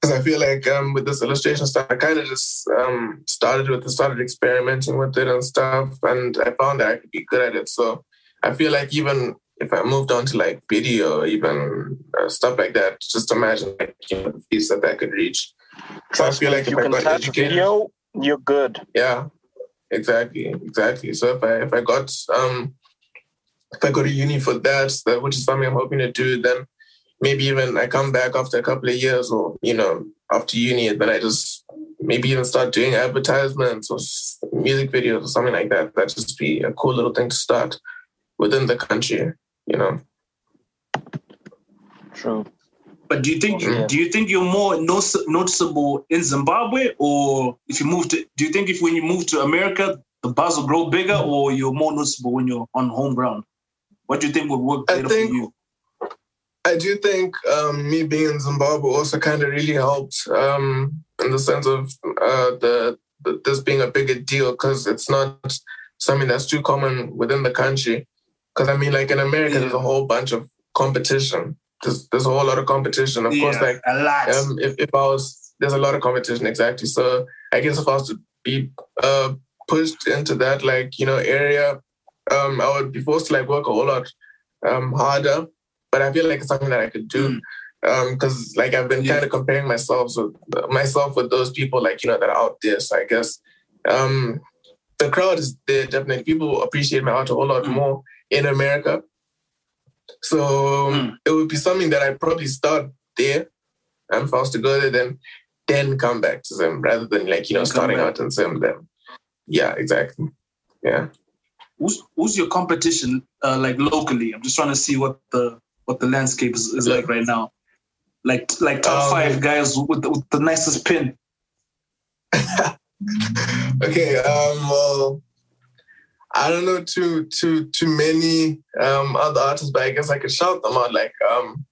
Because I feel like um, with this illustration stuff, I kind of just um, started with started experimenting with it and stuff, and I found that I could be good at it. So I feel like even if I moved on to like video, or even uh, stuff like that, just imagine like you know the fees that that could reach. So I feel like if if, you I can got touch educated, video, you're good. yeah, exactly, exactly. So if I if I got um if I go to uni for that, that which is something I'm hoping to do, then maybe even I come back after a couple of years, or you know after uni, then I just maybe even start doing advertisements or music videos or something like that. That just be a cool little thing to start within the country, you know. True. But do you think Yeah. do you think you're more noticeable in Zimbabwe, or if you move to? Do you think if when you move to America, the buzz will grow bigger, or you're more noticeable when you're on home ground? What do you think would work better think- for you? I do think um, me being in Zimbabwe also kind of really helped um, in the sense of uh, the, the this being a bigger deal because it's not something that's too common within the country. Because I mean, like in America, there's a whole bunch of competition. There's there's a whole lot of competition. Of course, like a lot. um, if, if I was, there's a lot of competition, exactly. So I guess if I was to be uh, pushed into that, like, you know, area, um, I would be forced to like work a whole lot um, harder. But I feel like it's something that I could do. Because like I've been Yeah. kind of comparing myself with myself with those people like you know that are out there. So I guess um, the crowd is there definitely. People appreciate my art a whole lot Mm. more in America. So Mm. it would be something that I probably start there and if I was to go there, then then come back to them rather than like you know come starting back. out in them. Then yeah, exactly. Yeah. who's who's your competition uh, like locally? I'm just trying to see what the what the landscape is, is like right now. Like like top Um, five guys with the, with the nicest pin. Okay. Um. Well, I don't know too too too many um other artists, but I guess I could shout them out. Like um.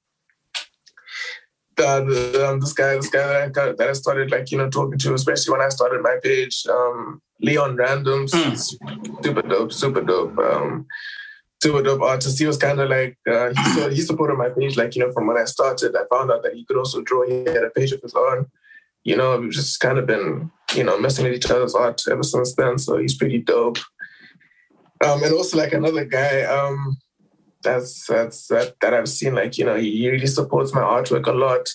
The, the, um, this guy, this guy that I got, that I started like you know talking to, especially when I started my page, um, Leon Randoms, Mm. super dope, super dope, um, super dope artist. He was kind of like uh, he, saw, he supported my page, like you know from when I started. I found out that he could also draw. He had a page of his own. You know, we've just kind of been you know messing with each other's art ever since then. So he's pretty dope. Um, and also like another guy, um, that's that's that that I've seen like you know he he really supports my artwork a lot.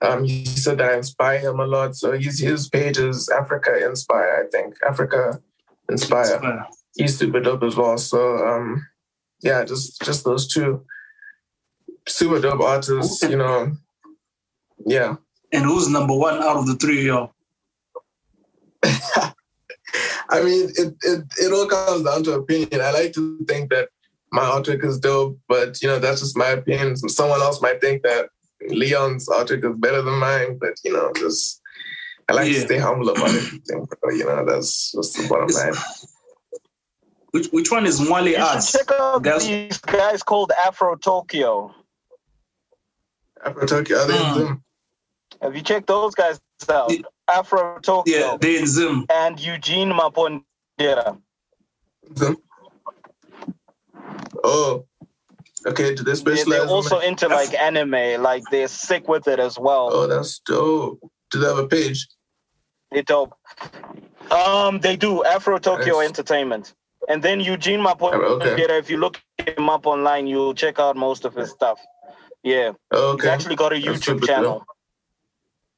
Um, he said that I inspire him a lot. So his his page is Africa Inspire, I think Africa Inspire. He's super dope as well. So um, yeah, just just those two super dope artists. You know, yeah. And who's number one out of the three of y'all? I mean, it, it it all comes down to opinion. I like to think that my artwork is dope, but you know that's just my opinion. Someone else might think that Leon's artwork is better than mine, but you know, just I like Yeah. to stay humble about everything. But, you know, that's just the bottom line. Which which one is Mwale You should Arts? check out Guys- these guys called Afro Tokyo. Afro Tokyo, are they Mm. them? Have you checked those guys out? Yeah. Afro Tokyo Yeah, they in Zim. and Eugene Mapondera. them? Oh, okay. Do they They- specialize? They're also like- into like anime, like they're sick with it as well. Oh, that's dope. Do they have a page? They dope. Um, they do Afro Tokyo Nice. Entertainment, and then Eugene Mapondera. Oh, okay. If you look him up online, you'll check out most of his stuff. Yeah, Oh, he's actually got a YouTube channel. dope.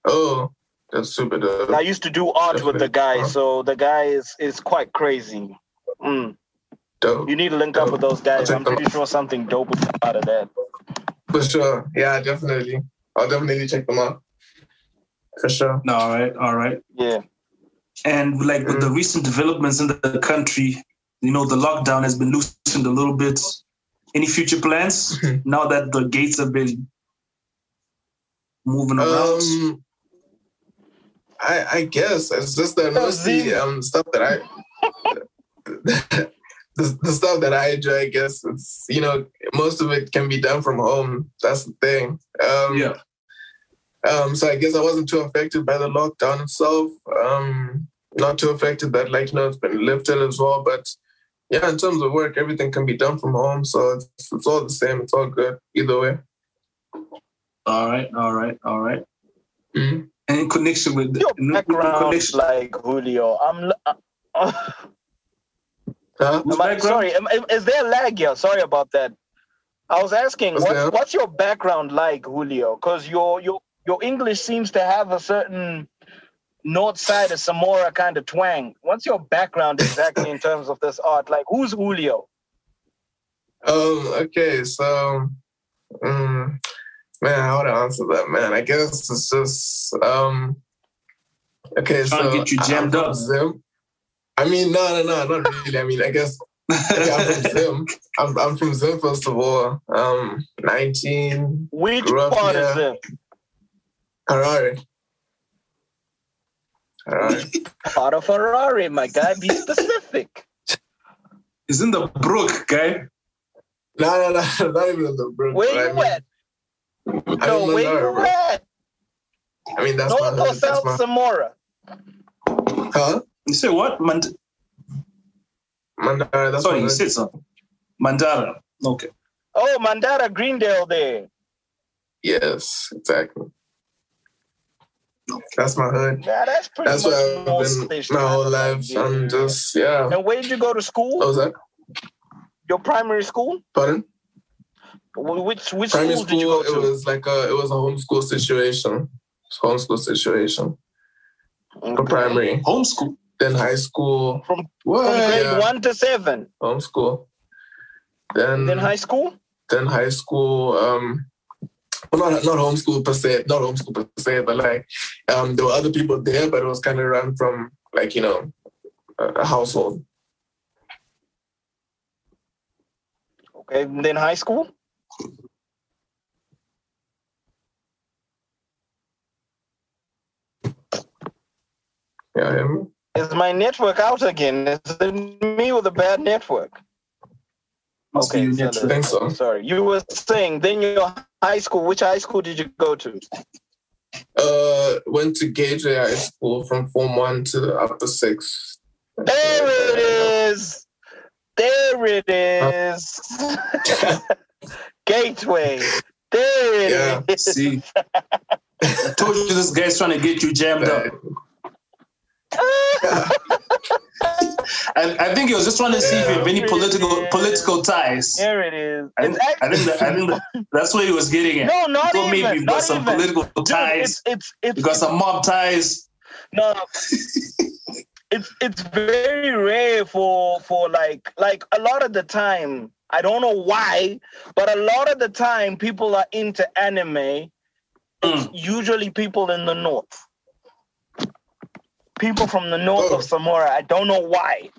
Oh, that's super dope. I used to do art with the guy, Definitely. so the guy is is quite crazy. Mm. Dope. You need to link up with those guys. I'll I'm pretty sure something dope will come out of that. For sure. Yeah, definitely. I'll definitely check them out. For sure. No, all right, all right. Yeah. And like with the Mm. recent developments in the country, you know, the lockdown has been loosened a little bit. Any future plans now that the gates have been moving around? Um, I I guess it's just that mostly Z. um stuff that I the, the stuff that I enjoy. I guess it's you know most of it can be done from home. That's the thing. Um, yeah. Um, so I guess I wasn't too affected by the lockdown itself. Um, not too affected that like you know it's been lifted as well. But yeah, in terms of work, everything can be done from home. So it's, it's all the same. It's all good either way. All right, all right, all right. Mhm. And in connection with Your in background connection, like Hulio. I'm. Uh, uh, Huh? am I- sorry, am- am- is there lag here? Sorry about that. I was asking, What's what, what's your background like, Hulio? Because your your your English seems to have a certain north side of Samora kind of twang. What's your background exactly in terms of this art? Like, who's Hulio? Um. Okay. So, um, man, how would answer that, man? I guess it's just um. Okay, Trying to so get you I'm jammed up. Zim. I mean, no, no, no, not really. I mean, I guess okay, I'm from Zim. I'm, I'm from Zim first of all. Um, 19 Which Grew up part is here. it? Harare. Harare. Part of Ferrari, my guy. Be specific. It's in the brook, guy. no, no, no, not even in the brook. Where but I you mean, at? I'm No, in where you bro. at? I mean, that's my North or hood. That's South my Samora? huh? You say what? Mand- Mandara. That's Sorry, you hood. said something. Mandara. Okay. Oh, Mandara Greendale there. Yes, exactly. That's my hood. Yeah, that's pretty That's much where I've been my whole life. like, I'm just yeah. And where did you go to school? What was that? Your primary school? Pardon? Which which Primary school did you go school. to? It was like a it was a homeschool situation. It's a homeschool situation for Okay. primary. Homeschool. Then high school. From- what? From grade Yeah, one to seven. homeschool. Then Then high school? then high school. Um, well, not not homeschool per se, not homeschool per se, but like um, there were other people there, but it was kind of run from like you know a, a household. Okay. and Then high school? Yeah? Is my network out again? Is it me with a bad network? Must be Okay, your so network. I think so. Sorry. You were saying then your high school, which high school did you go to? Uh, went to Gateway High School from Form One to upper six. There it is. There it is. Gateway. There it is. Yeah, See, I told you this guy's trying to get you jammed up. I, I think he was just trying to see if you have any political political ties. There it is. I, I think that, I think that, that's what he was getting at. No, not even. maybe you've got some even. political Dude, ties. it's it's it's you got some mob ties. no. it's it's very rare for for like like a lot of the time. I don't know why, but a lot of the time people are into anime. It's Mm. usually people in the north. People from the north Oh. of Samora. I don't know why.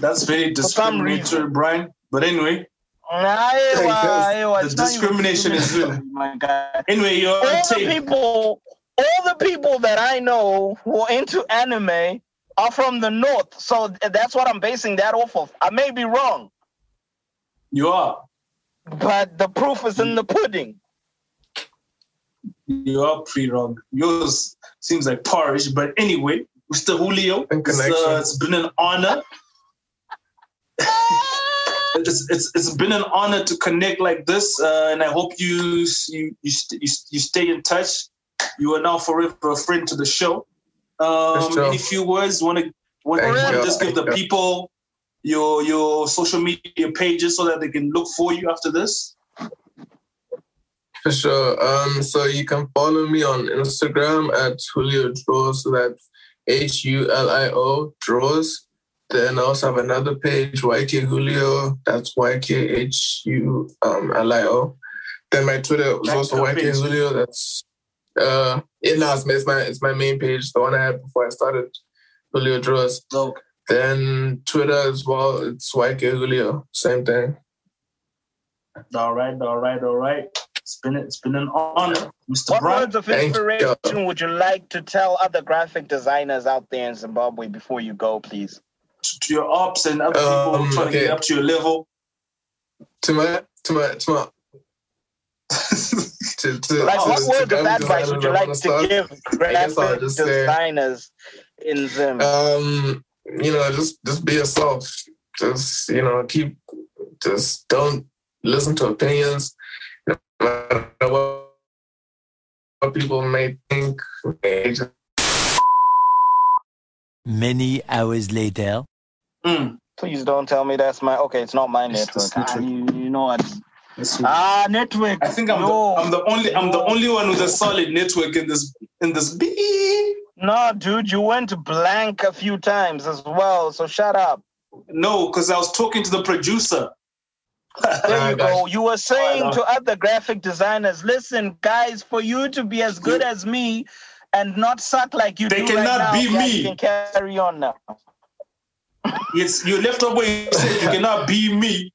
That's very discriminatory. Brian. But anyway, eh, guess aiwa, eh, the it's not even discrimination is real. my guy. anyway, all the people, all the people that I know who are into anime are from the north. So eh, that's what I'm basing that off of. I may be wrong, You are. but the proof is in mm. the pudding. You are pretty wrong. Yours seems like porridge, but anyway, Mr. Hulio, it's, uh, it's been an honor. it's, it's it's been an honor to connect like this, uh, and I hope you you you, st- you you stay in touch. You are now forever a friend to the show. Um, For. Any few words? Want to want to just give the you. people your your social media pages so that they can look for you after this. For sure. Um, so you can follow me on Instagram at Hulio Draws. So that's H U L I O Draws. Then I also have another page, YK Hulio. That's Y K H U um, L I O. Then my Twitter was also YK. Hulio. That's uh, it now it's my, it's my main page, the one I had before I started Hulio Draws. So, Then Twitter as well, it's YK Hulio. Same thing. all right, all right, all right. It's been it's been an honor, Mr. What Brian. words of inspiration you. would you like to tell other graphic designers out there in Zimbabwe before you go, please? to your ops and other people Um, trying to get up to your level. To my to my to my to, to, Like, to, what to word of advice would you like wanna to start. give graphic just say- designers in Zim? um you know just just be yourself just you know keep just don't listen to opinions no matter what, what people may think Many hours later. Mm, Please don't tell me that's my. Okay, it's not my It's network. the Ah, you, you know what? Ah, network. I think I'm no. the I'm the only I'm the only one with a solid network in this in this beep. No, dude, you went blank a few times as well. So shut up. No, because I was talking to the producer. There you go. You were saying to other graphic designers, listen, guys, for you to be as good as me and not suck like you They do cannot right now, be yeah, me. You can carry on now. It's you left up where you said you cannot be me.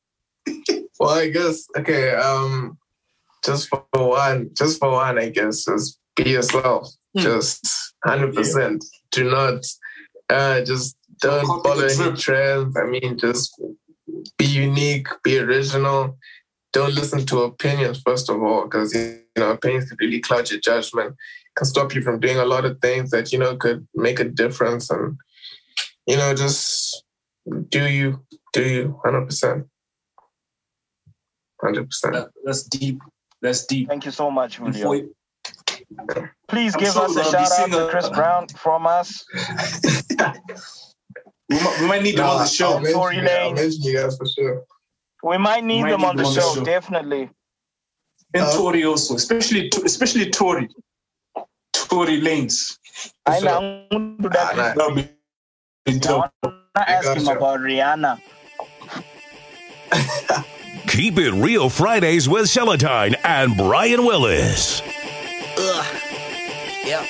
well i guess okay um just for one just for one i guess just be yourself Hmm. just 100% do not uh just don't follow any trends i mean just be unique be original don't listen to opinions first of all because you know opinions can really cloud your judgment can stop you from doing a lot of things that you know could make a difference and you know just do you do you 100% 100% that's deep. That's deep. Thank you so much, And Hulio. Please I'm give sure us a there'll shout out to Chris Brown from us. we, might, we might need them Nah, on the I'll show. mention Tory you guys- I'll mention you guys for sure. We might need Might them need on the them on the show, show. definitely. And Uh, Tory also, especially especially Tory. Tory Lanez. I sure. know to that. Ah, nah. I dope. want to ask him about Rihanna. Keep it real Fridays with Seletine and Brian Willis. Ugh. Yep.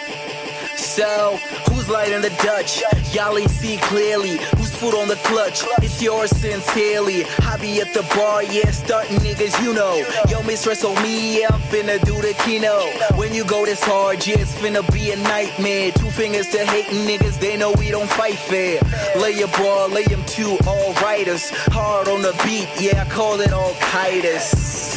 So, who's lighting the Dutch? Y'all ain't see clearly. Who's foot on the clutch? It's yours sincerely. Be at the bar, yeah, starting niggas, you know. Yo, mistress on me, yeah, I'm finna do the keynote. When you go this hard, yeah, it's finna be a nightmare. Two fingers to hating niggas, they know we don't fight fair. Lay your ball, lay them two all righters. Hard on the beat, yeah, I call it all kitus.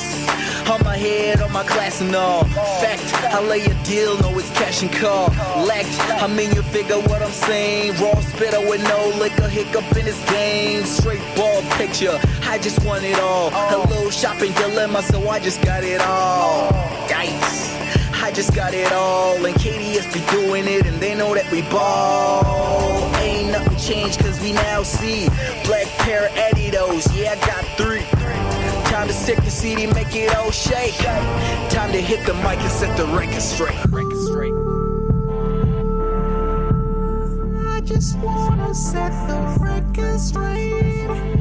On my head, on my class and all. Fact, I lay a deal, know it's cash and call. Lacked, I mean you figure what I'm saying. Raw spitter with no liquor, hiccup in his game. Straight ball picture, I just want it all. A little shopping dilemma, so I just got it all. Dice. I just got it all, and KDS be doing it, and they know that we ball. Ain't nothing changed, cause we now see black pair of Adidas. Yeah, I got three. Time to sick the CD, make it all shake. Time to hit the mic and set the record straight. Record straight. I just wanna set the record straight.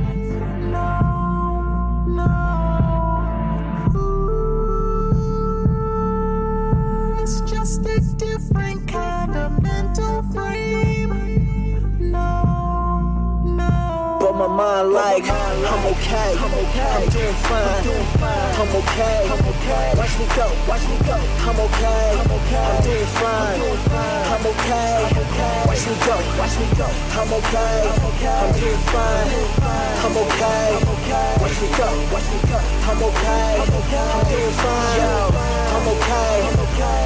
My mind like, I'm okay, I'm okay, I'm doing fine, I'm okay, I'm okay. Watch me go, watch me go, I'm okay, I'm okay, I'm doing fine, I'm okay, watch me go, watch me go, I'm okay, I'm doing fine, I'm okay, watch me go, watch me go, I'm okay, I'm doing fine, I'm okay,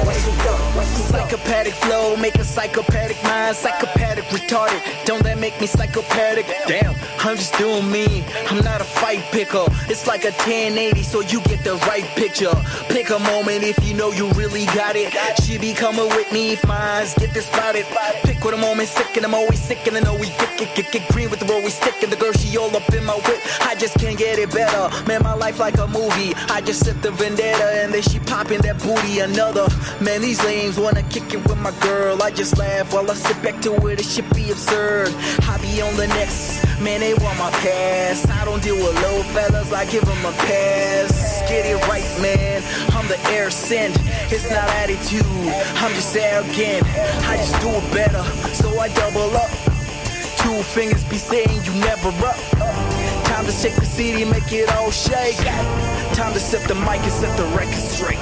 watch me go, watch me go. Psychopathic flow, make a psychopathic mind, psychopathic retarded. Don't that make me psychopathic? Damn, I'm just doing me. I'm not a fight picker. It's like a 1080, so you get the right picture. Pick a moment if you know you really got it. She be coming with me if my eyes get this spotted. Pick with a moment sick and I'm always sick and I know we get get get, get green with the roll we stick and the girl she all up in my whip. I just can't get it better. Man, my life like a movie. I just set the vendetta and then she popping that booty. Another man, these lames wanna kick it with my girl. I just laugh while I sit back to it. It should be absurd. I be on the next. Man, they want my pass. I don't deal with low fellas. I give them a pass. Get it right, man. I'm the air sent. It's not attitude. I'm just arrogant. I just do it better. So I double up. Two fingers be saying you never up. Time to shake the city, make it all shake. Time to set the mic and set the record straight.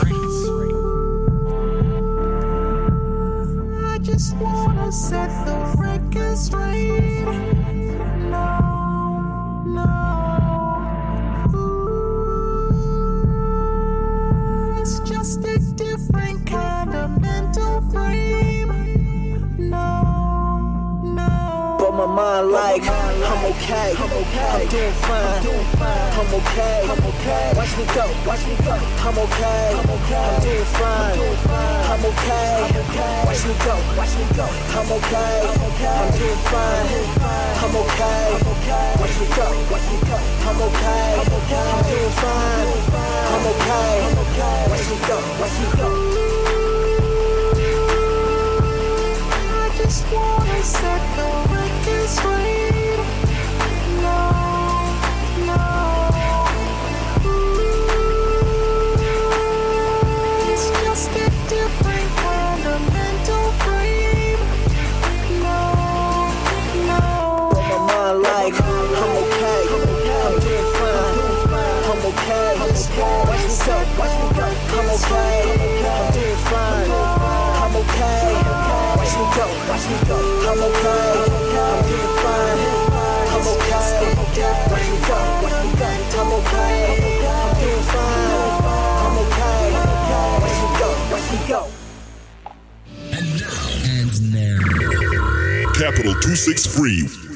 I just wanna set the record straight. Mind like I'm okay, I'm okay, I'm doing fine, I'm okay, I'm okay. Watch me go, watch me go. I'm okay, I'm okay, I'm doing fine, I'm okay, I'm okay. Watch me go, watch me go. I'm okay, I'm okay, I'm doing fine, I'm okay, I'm okay. Watch me go, watch me go. I'm okay, I'm okay, I'm doing fine, I'm okay, I'm okay. Watch me go, watch me go. I just wanna set the straight. No, no. Capital 263